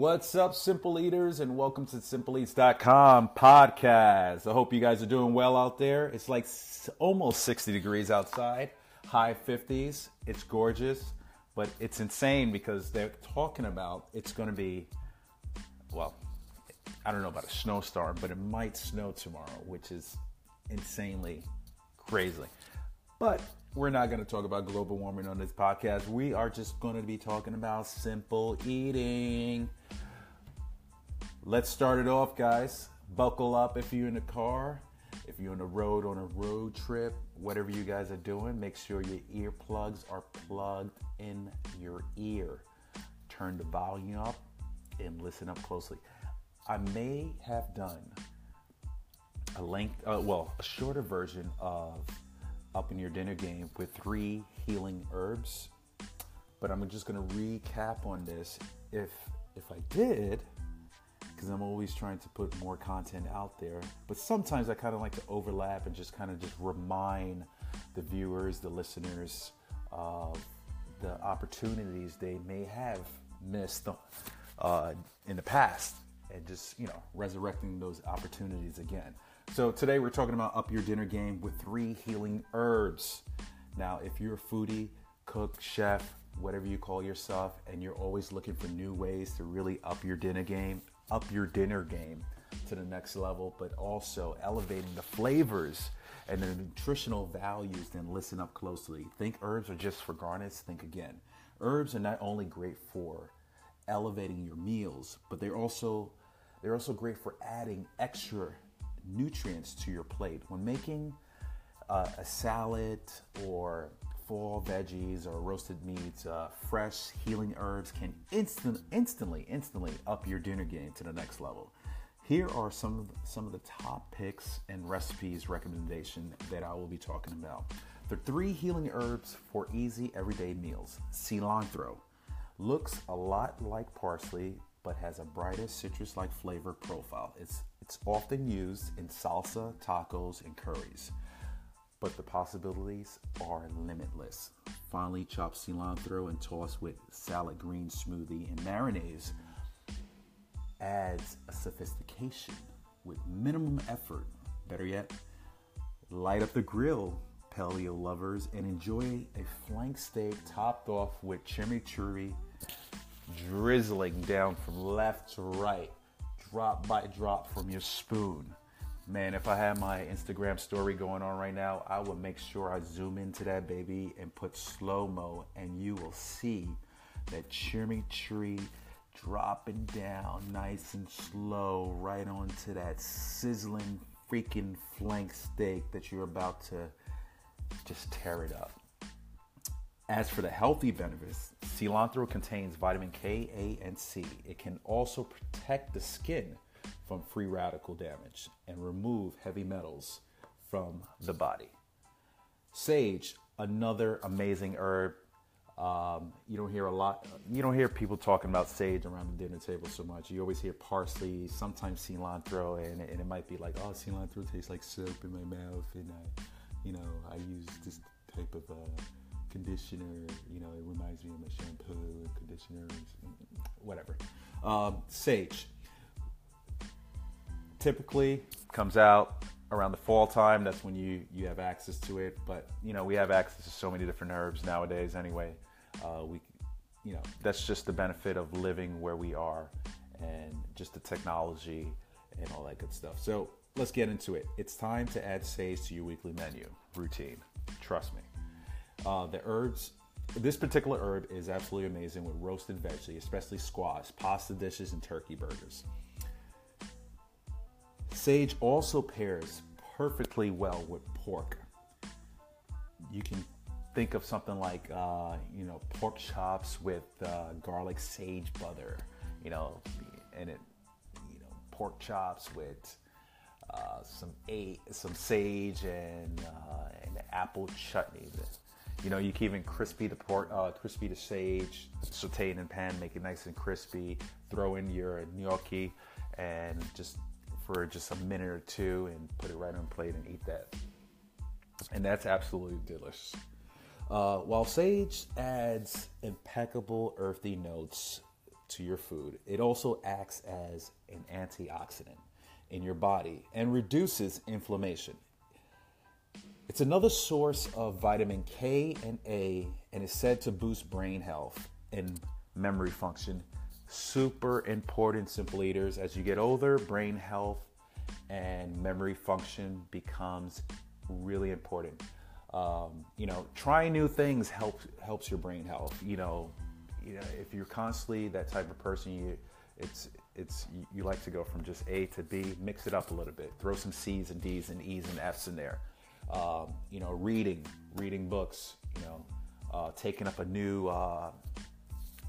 What's up, Simple Eaters, and welcome to SimpleEats.com podcast. I hope you guys are doing well out there. It's like almost 60 degrees outside, high 50s. It's gorgeous, but it's insane because they're talking about it's going to be, well, I don't know about a snowstorm, but it might snow tomorrow, which is insanely crazy. But we're not going to talk about global warming on this podcast. We are just going to be talking about simple eating. Let's start it off, guys. Buckle up if you're in the car, if you're on the road on a road trip, whatever you guys are doing, make sure your earplugs are plugged in your ear. Turn the volume up and listen up closely. I may have done a length, uh, well, a shorter version of up in your dinner game with three healing herbs. But I'm just gonna recap on this. If if I did, because I'm always trying to put more content out there, but sometimes I kind of like to overlap and just kind of just remind the viewers, the listeners, of the opportunities they may have missed uh, in the past, and just you know resurrecting those opportunities again. So today we're talking about up your dinner game with three healing herbs. Now, if you're a foodie, cook, chef, whatever you call yourself, and you're always looking for new ways to really up your dinner game, up your dinner game to the next level, but also elevating the flavors and the nutritional values, then listen up closely. Think herbs are just for garnish, think again. Herbs are not only great for elevating your meals, but they're also they're also great for adding extra nutrients to your plate. When making uh, a salad or fall veggies or roasted meats, uh, fresh healing herbs can instant, instantly, instantly up your dinner game to the next level. Here are some of the, some of the top picks and recipes recommendation that I will be talking about. The three healing herbs for easy everyday meals. Cilantro looks a lot like parsley, but has a brighter citrus-like flavor profile. It's it's often used in salsa, tacos, and curries, but the possibilities are limitless. Finely chopped cilantro and tossed with salad green smoothie and mayonnaise adds a sophistication with minimum effort. Better yet, light up the grill, paleo lovers, and enjoy a flank steak topped off with chimichurri drizzling down from left to right drop by drop from your spoon. Man, if I had my Instagram story going on right now, I would make sure I zoom into that baby and put slow mo, and you will see that chimichurri dropping down nice and slow right onto that sizzling freaking flank steak that you're about to just tear it up. As for the healthy benefits, cilantro contains vitamin K, A, and C. It can also protect the skin from free radical damage and remove heavy metals from the body. Sage, another amazing herb. Um, you don't hear a lot. You don't hear people talking about sage around the dinner table so much. You always hear parsley, sometimes cilantro, and, and it might be like, oh, cilantro tastes like soap in my mouth, and I, you know, I use this type of. Uh, conditioner. You know, it reminds me of my shampoo and conditioner, whatever. Um, sage typically comes out around the fall time. That's when you you have access to it. But you know, we have access to so many different herbs nowadays. Anyway, uh, we you know that's just the benefit of living where we are and just the technology and all that good stuff. So let's get into it. It's time to add sage to your weekly menu routine. Trust me. Uh, the herbs, this particular herb is absolutely amazing with roasted veggies, especially squash, pasta dishes, and turkey burgers. Sage also pairs perfectly well with pork. You can think of something like uh, you know pork chops with uh, garlic sage butter, you know, and it you know pork chops with uh, some a some sage and uh, and apple chutney. You know, you can even crispy the pork, uh, crispy the sage, saute it in pan, make it nice and crispy. Throw in your gnocchi, and just for just a minute or two, and put it right on plate and eat that. And that's absolutely delicious. Uh, while sage adds impeccable earthy notes to your food. It also acts as an antioxidant in your body and reduces inflammation. It's another source of vitamin K and A and is said to boost brain health and memory function. Super important, simple eaters. As you get older, brain health and memory function becomes really important. Um, you know, trying new things helps helps your brain health. You know, you know, if you're constantly that type of person, you it's it's you like to go from just A to B, mix it up a little bit, throw some C's and D's and E's and F's in there. Um, you know, reading, reading books. You know, uh, taking up a new uh,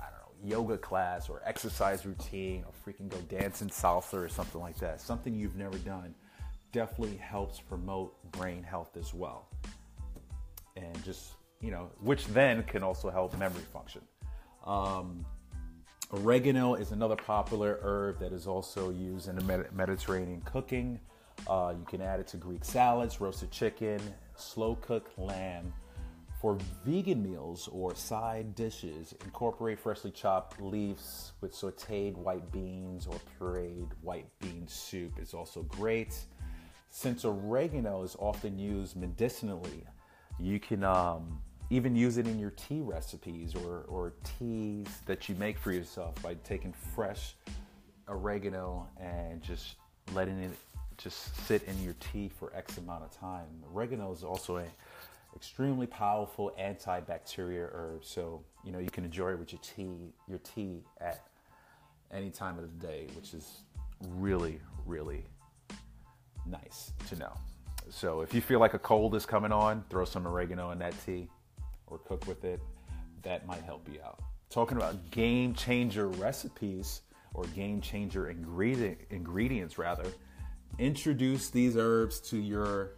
I don't know yoga class or exercise routine, or freaking go dancing salsa or something like that. Something you've never done definitely helps promote brain health as well, and just you know, which then can also help memory function. Um, oregano is another popular herb that is also used in the Mediterranean cooking. Uh, you can add it to Greek salads, roasted chicken, slow cooked lamb. For vegan meals or side dishes, incorporate freshly chopped leaves with sauteed white beans or pureed white bean soup is also great. Since oregano is often used medicinally, you can um, even use it in your tea recipes or, or teas that you make for yourself by taking fresh oregano and just letting it just sit in your tea for X amount of time. Oregano is also a extremely powerful antibacterial herb, so you know you can enjoy it with your tea, your tea at any time of the day, which is really, really nice to know. So if you feel like a cold is coming on, throw some oregano in that tea or cook with it. That might help you out. Talking about game changer recipes or game changer ingredient, ingredients, rather, introduce these herbs to your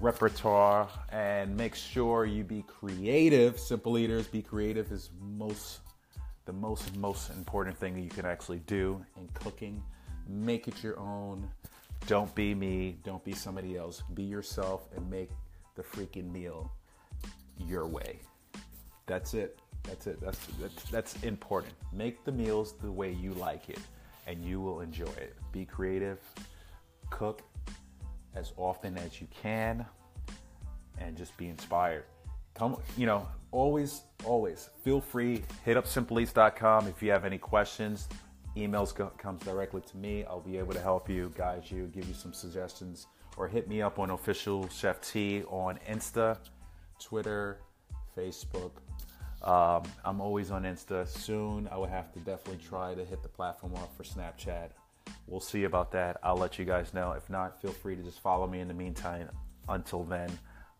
repertoire and make sure you be creative. Simple eaters, be creative is most the most most important thing you can actually do in cooking. Make it your own. Don't be me. Don't be somebody else. Be yourself and make the freaking meal your way. That's it. That's it. That's, that's that's important. Make the meals the way you like it, and you will enjoy it. Be creative. Cook as often as you can, and just be inspired. Come, you know, always, always feel free. Hit up simpleeats.com if you have any questions. Emails go, comes directly to me. I'll be able to help you, guide you, give you some suggestions, or hit me up on official Chef T on Insta Twitter, Facebook. Um, I'm always on Insta. Soon, I will have to definitely try to hit the platform up for Snapchat. We'll see about that. I'll let you guys know. If not, feel free to just follow me in the meantime. Until then,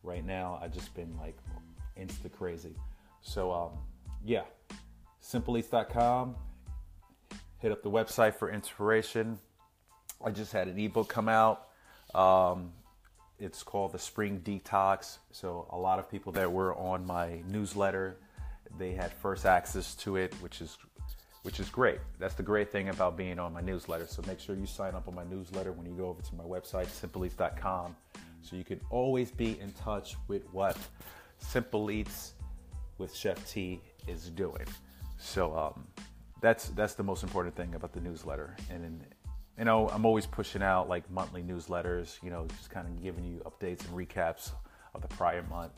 right now, I've just been like Insta crazy. So, um, yeah, simpleeats.com. Hit up the website for inspiration. I just had an ebook come out. Um, it's called the Spring Detox. So a lot of people that were on my newsletter, they had first access to it, which is which is great. That's the great thing about being on my newsletter. So make sure you sign up on my newsletter when you go over to my website, simpleeats.com, so you can always be in touch with what Simple Eats with Chef T is doing. So um, that's that's the most important thing about the newsletter. And you know, I'm always pushing out like monthly newsletters, you know, just kind of giving you updates and recaps of the prior month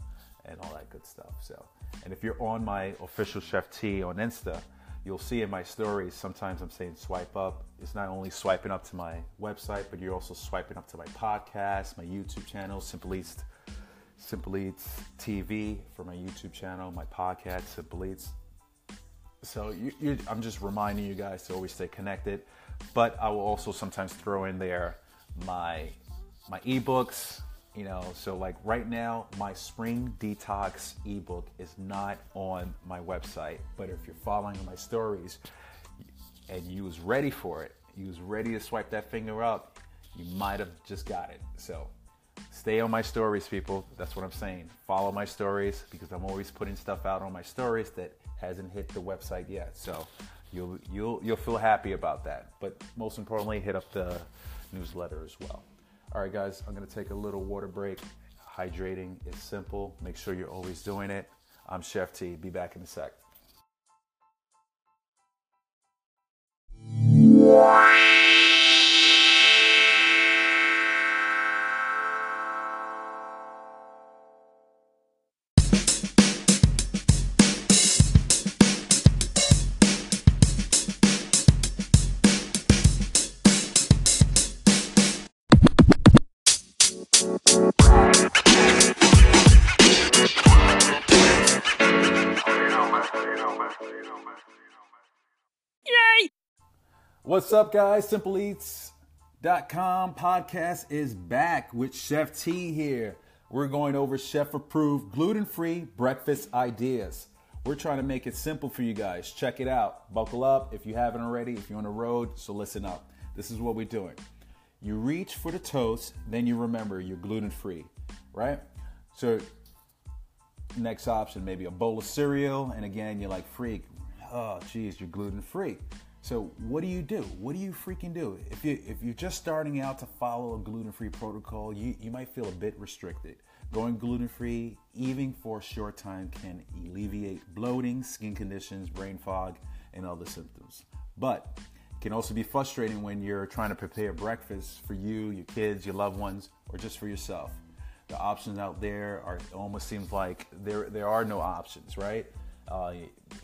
and all that good stuff. So, and if you're on my official Chef T on Insta, you'll see in my stories sometimes I'm saying swipe up. It's not only swiping up to my website, but you're also swiping up to my podcast, my YouTube channel, Simple Eats, Simple Eats TV for my YouTube channel, my podcast, Simple Eats. So you, I'm just reminding you guys to always stay connected but I will also sometimes throw in there my my ebooks, you know, so like right now my spring detox ebook is not on my website, but if you're following my stories and you was ready for it, you was ready to swipe that finger up, you might have just got it. So stay on my stories, people. That's what I'm saying. Follow my stories because I'm always putting stuff out on my stories that hasn't hit the website yet. So you'll you'll you'll feel happy about that. But most importantly, hit up the newsletter as well. All right, guys, I'm gonna take a little water break. Hydrating is simple. Make sure you're always doing it. I'm Chef T. Be back in a sec. What's up, guys? SimpleEats.com podcast is back with Chef T here. We're going over chef approved gluten free breakfast ideas. We're trying to make it simple for you guys. Check it out. Buckle up if you haven't already, if you're on the road, so listen up. This is what we're doing. You reach for the toast, then you remember you're gluten free, right? So, next option, maybe a bowl of cereal, and again, you're like, freak, oh, geez, you're gluten free. So what do you do? What do you freaking do? If you if you're just starting out to follow a gluten-free protocol, you, you might feel a bit restricted. Going gluten-free, even for a short time, can alleviate bloating, skin conditions, brain fog, and other symptoms. But it can also be frustrating when you're trying to prepare breakfast for you, your kids, your loved ones, or just for yourself. The options out there are almost seems like there there are no options, right? Uh,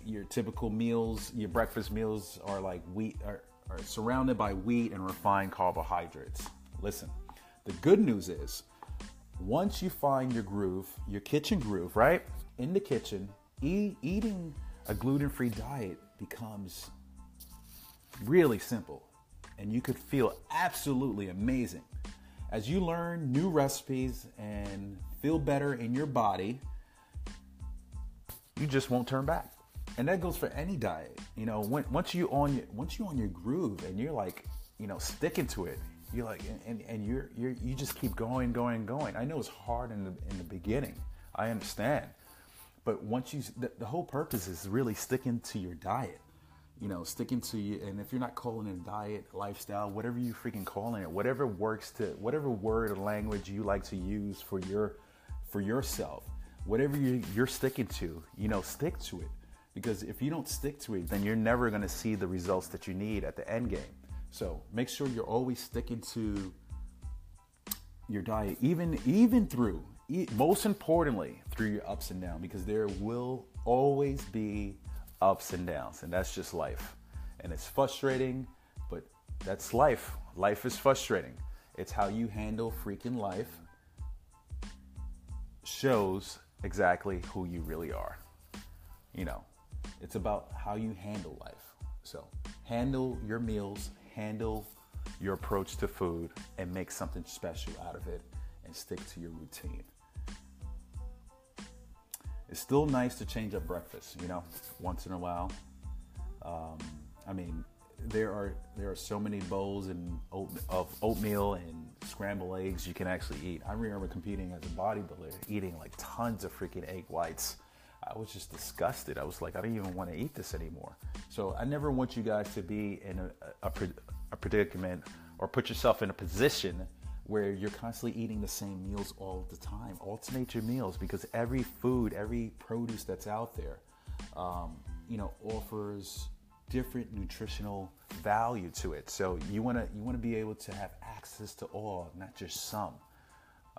your typical meals, your breakfast meals are like wheat, are, are surrounded by wheat and refined carbohydrates. Listen, the good news is once you find your groove, your kitchen groove, right? In the kitchen, e- eating a gluten free diet becomes really simple and you could feel absolutely amazing. As you learn new recipes and feel better in your body, you just won't turn back. And that goes for any diet. You know, when, once you on your once you on your groove and you're like, you know, sticking to it, you're like, and, and you're you're you just keep going, going, going. I know it's hard in the in the beginning. I understand, but once you, the, the whole purpose is really sticking to your diet. You know, sticking to you, and if you're not calling it diet, lifestyle, whatever you freaking calling it, whatever works to, whatever word or language you like to use for your, for yourself, whatever you, you're sticking to, you know, stick to it. Because if you don't stick to it, then you're never going to see the results that you need at the end game. So make sure you're always sticking to your diet, even even through, most importantly, through your ups and downs, because there will always be ups and downs, and that's just life. And it's frustrating, but that's life. Life is frustrating. It's how you handle freaking life shows exactly who you really are. You know, it's about how you handle life. So, handle your meals, handle your approach to food, and make something special out of it and stick to your routine. It's still nice to change up breakfast, you know, once in a while. Um, I mean, there are there are so many bowls and oat, of oatmeal and scrambled eggs you can actually eat. I remember competing as a bodybuilder, eating like tons of freaking egg whites. I was just disgusted. I was like, I don't even want to eat this anymore. So I never want you guys to be in a, a, a predicament or put yourself in a position where you're constantly eating the same meals all the time. Alternate your meals because every food, every produce that's out there, um, you know, offers different nutritional value to it. So you want to you want to be able to have access to all, not just some.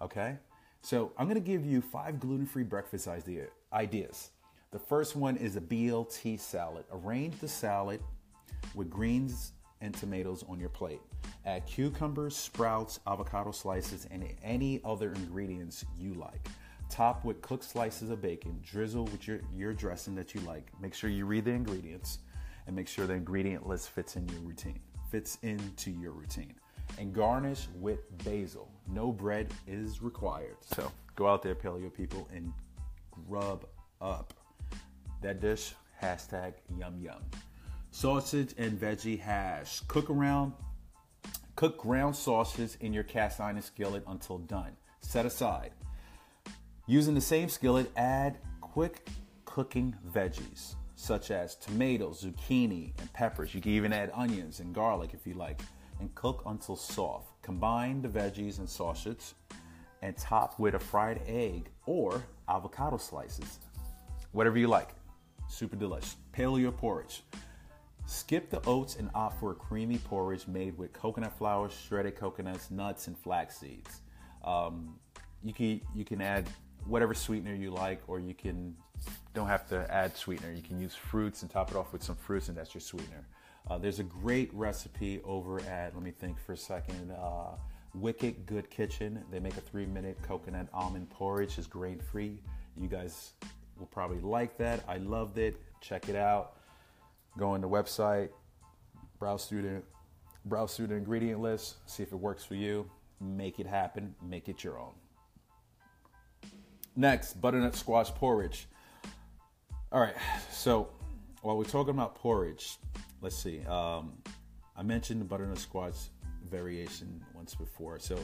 Okay? So I'm to give you five gluten-free breakfast idea, ideas. The first one is a BLT salad. Arrange the salad with greens and tomatoes on your plate. Add cucumbers, sprouts, avocado slices, and any other ingredients you like. Top with cooked slices of bacon. Drizzle with your, your dressing that you like. Make sure you read the ingredients and make sure the ingredient list fits in your routine, fits into your routine. And garnish with basil. No bread is required. So go out there, paleo people, and grub up. That dish, hashtag yum yum. Sausage and veggie hash. Cook around, cook ground sausages in your cast iron skillet until done. Set aside. Using the same skillet, add quick cooking veggies such as tomatoes, zucchini, and peppers. You can even add onions and garlic if you like, and cook until soft. Combine the veggies and sausage and top with a fried egg or avocado slices, whatever you like. Super delicious. Paleo porridge. Skip the oats and opt for a creamy porridge made with coconut flour, shredded coconuts, nuts, and flax seeds. Um, you can you can add whatever sweetener you like, or you can don't have to add sweetener. You can use fruits and top it off with some fruits, and that's your sweetener. Uh, there's a great recipe over at let me think for a second. Uh, Wicked Good Kitchen. They make a three-minute coconut almond porridge. is grain-free. You guys will probably like that. I loved it. Check it out. Go on the website, browse through the browse through the ingredient list, see if it works for you. Make it happen. Make it your own. Next, butternut squash porridge. All right, so while we're talking about porridge, let's see. Um, I mentioned the butternut squash variation once before. So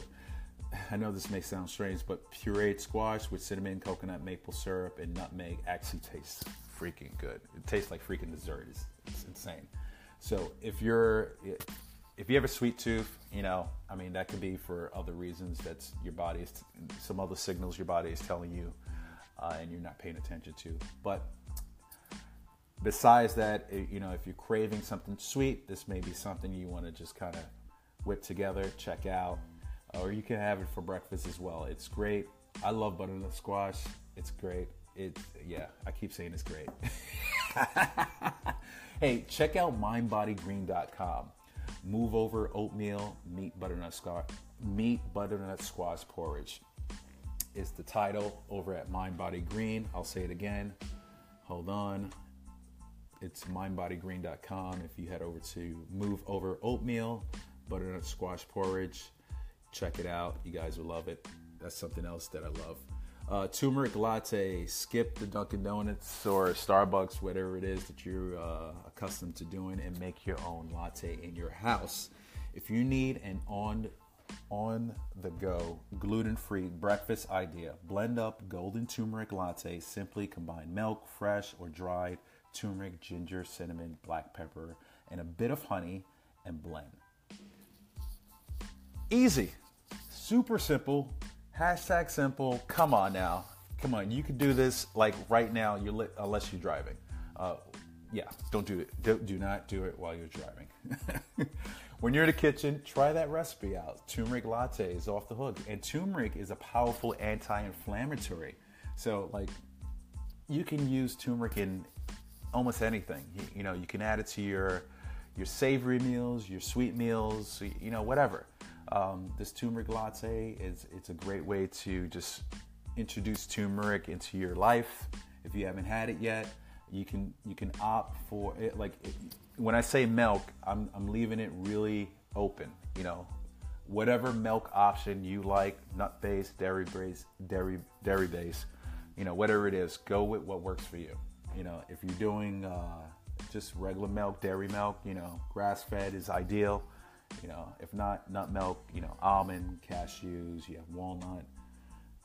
I know this may sound strange, but pureed squash with cinnamon, coconut, maple syrup, and nutmeg actually tastes freaking good. It tastes like freaking dessert. It's, it's insane. So if you're if you have a sweet tooth, you know, I mean, that could be for other reasons. That's your body is some other signals your body is telling you, uh, and you're not paying attention to. But besides that, you know, if you're craving something sweet, this may be something you want to just kind of whip together, check out, or you can have it for breakfast as well. It's great. I love butternut squash. It's great. It yeah, I keep saying it's great. hey, check out mindbodygreen.com. Move over oatmeal, meet butternut squash, meet butternut squash porridge. Is the title over at Mind Body Green. I'll say it again. Hold on. It's mindbodygreen.com. If you head over to Move Over Oatmeal, butternut squash porridge. Check it out. You guys will love it. That's something else that I love. Uh, turmeric latte. Skip the Dunkin' Donuts or Starbucks, whatever it is that you're uh, accustomed to doing, and make your own latte in your house. If you need an on on the go gluten free breakfast idea, blend up golden turmeric latte. Simply combine milk, fresh or dried turmeric, ginger, cinnamon, black pepper, and a bit of honey and blend. Easy. Super simple. Hashtag simple. Come on now. Come on. You could do this like right now, you're li- unless you're driving. Uh, yeah, don't do it. Do, do not do it while you're driving. when you're in the kitchen, try that recipe out. Turmeric latte is off the hook. And turmeric is a powerful anti inflammatory. So, like, you can use turmeric in almost anything. You, you, know, you can add it to your your savory meals, your sweet meals, you know, whatever. Um, this turmeric latte is it's a great way to just introduce turmeric into your life. If you haven't had it yet, you can you can opt for it. Like it, when I say milk, I'm I'm leaving it really open. You know, whatever milk option you like, nut based, dairy based, dairy dairy based, you know, whatever it is, go with what works for you. You know, if you're doing uh, just regular milk, dairy milk, you know, grass fed is ideal. You know, if not nut milk, you know, almond, cashews, you have walnut.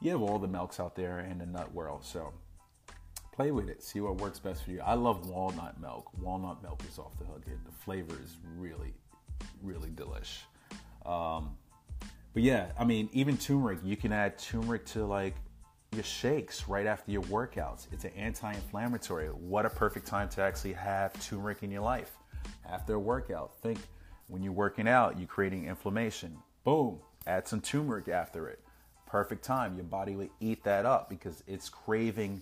You have all the milks out there in the nut world. So play with it, see what works best for you. I love walnut milk. Walnut milk is off the hook. The flavor is really, really delish. Um, but yeah, I mean, even turmeric, you can add turmeric to like your shakes right after your workouts. It's an anti inflammatory. What a perfect time to actually have turmeric in your life after a workout. Think when you're working out, you're creating inflammation. Boom, add some turmeric after it. Perfect time. Your body will eat that up because it's craving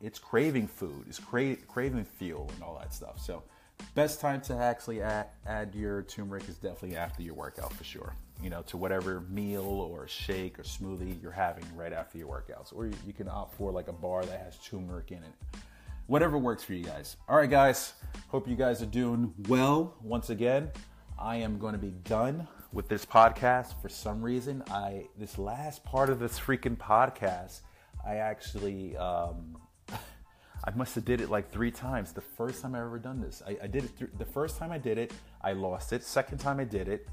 it's craving food, it's cra- craving fuel and all that stuff. So, best time to actually add, add your turmeric is definitely after your workout for sure. You know, to whatever meal or shake or smoothie you're having right after your workouts. Or you, you can opt for like a bar that has turmeric in it. Whatever works for you guys. All right, guys. Hope you guys are doing well once again. I am going to be done with this podcast for some reason. I this last part of this freaking podcast, I actually um, I must have did it like three times. The first time I ever done this, I, I did it. Th- the first time I did it, I lost it. Second time I did it,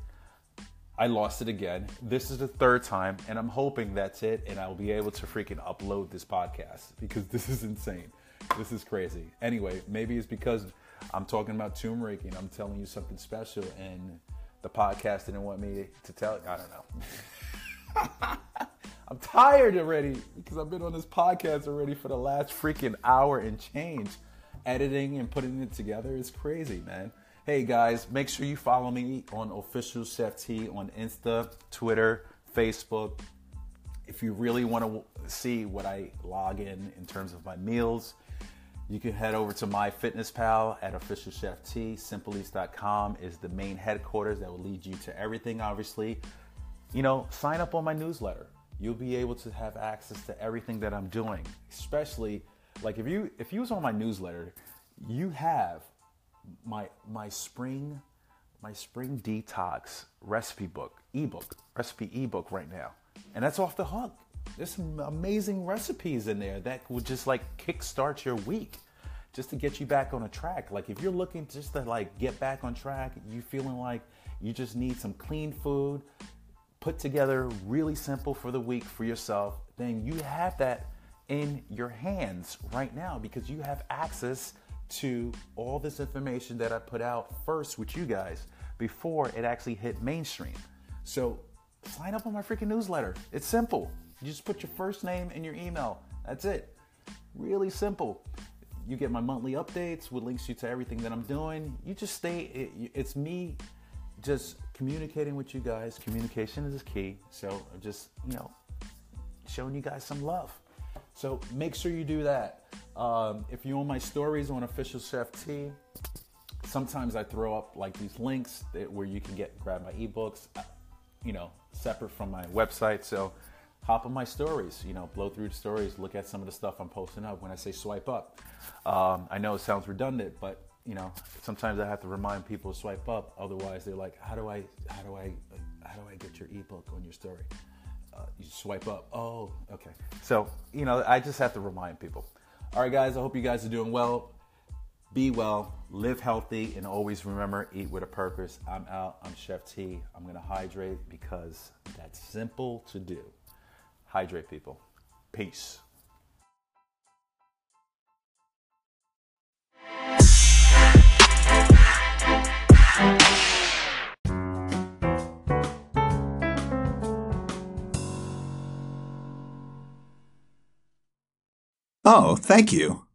I lost it again. This is the third time, and I'm hoping that's it, and I'll be able to freaking upload this podcast because this is insane. This is crazy. Anyway, maybe it's because I'm talking about turmeric and I'm telling you something special, and the podcast didn't want me to tell. I don't know. I'm tired already because I've been on this podcast already for the last freaking hour and change. Editing and putting it together is crazy, man. Hey guys, make sure you follow me on Official Chef T on Insta, Twitter, Facebook. If you really want to see what I log in in terms of my meals, you can head over to MyFitnessPal at Official Chef T. Is the main headquarters that will lead you to everything, obviously. You know, sign up on my newsletter. You'll be able to have access to everything that I'm doing. Especially like if you if you was on my newsletter, you have my my spring my spring detox recipe book, ebook, recipe ebook right now. And that's off the hook. There's some amazing recipes in there that would just like kickstart your week just to get you back on a track. Like if you're looking just to like get back on track, you feeling like you just need some clean food put together really simple for the week for yourself, then you have that in your hands right now because you have access to all this information that I put out first with you guys before it actually hit mainstream. So sign up on my freaking newsletter. It's simple. You just put your first name and your email. That's it. Really simple. You get my monthly updates with links you to everything that I'm doing. You just stay, it's me just communicating with you guys. Communication is key. So just, you know, showing you guys some love. So make sure you do that. Um, if you own my stories on Official Chef T, sometimes I throw up like these links that, where you can get grab my ebooks, uh, you know, separate from my website. So hop on my stories, you know, blow through the stories, look at some of the stuff I'm posting up. When I say swipe up, um, I know it sounds redundant, but you know, sometimes I have to remind people to swipe up. Otherwise, they're like, "How do I, how do I, how do I get your ebook on your story?" Uh, you swipe up. Oh, okay. So you know, I just have to remind people. All right, guys. I hope you guys are doing well. Be well, live healthy, and always remember eat with a purpose. I'm out. I'm Chef T. I'm gonna hydrate because that's simple to do. Hydrate, people. Peace. Oh, thank you.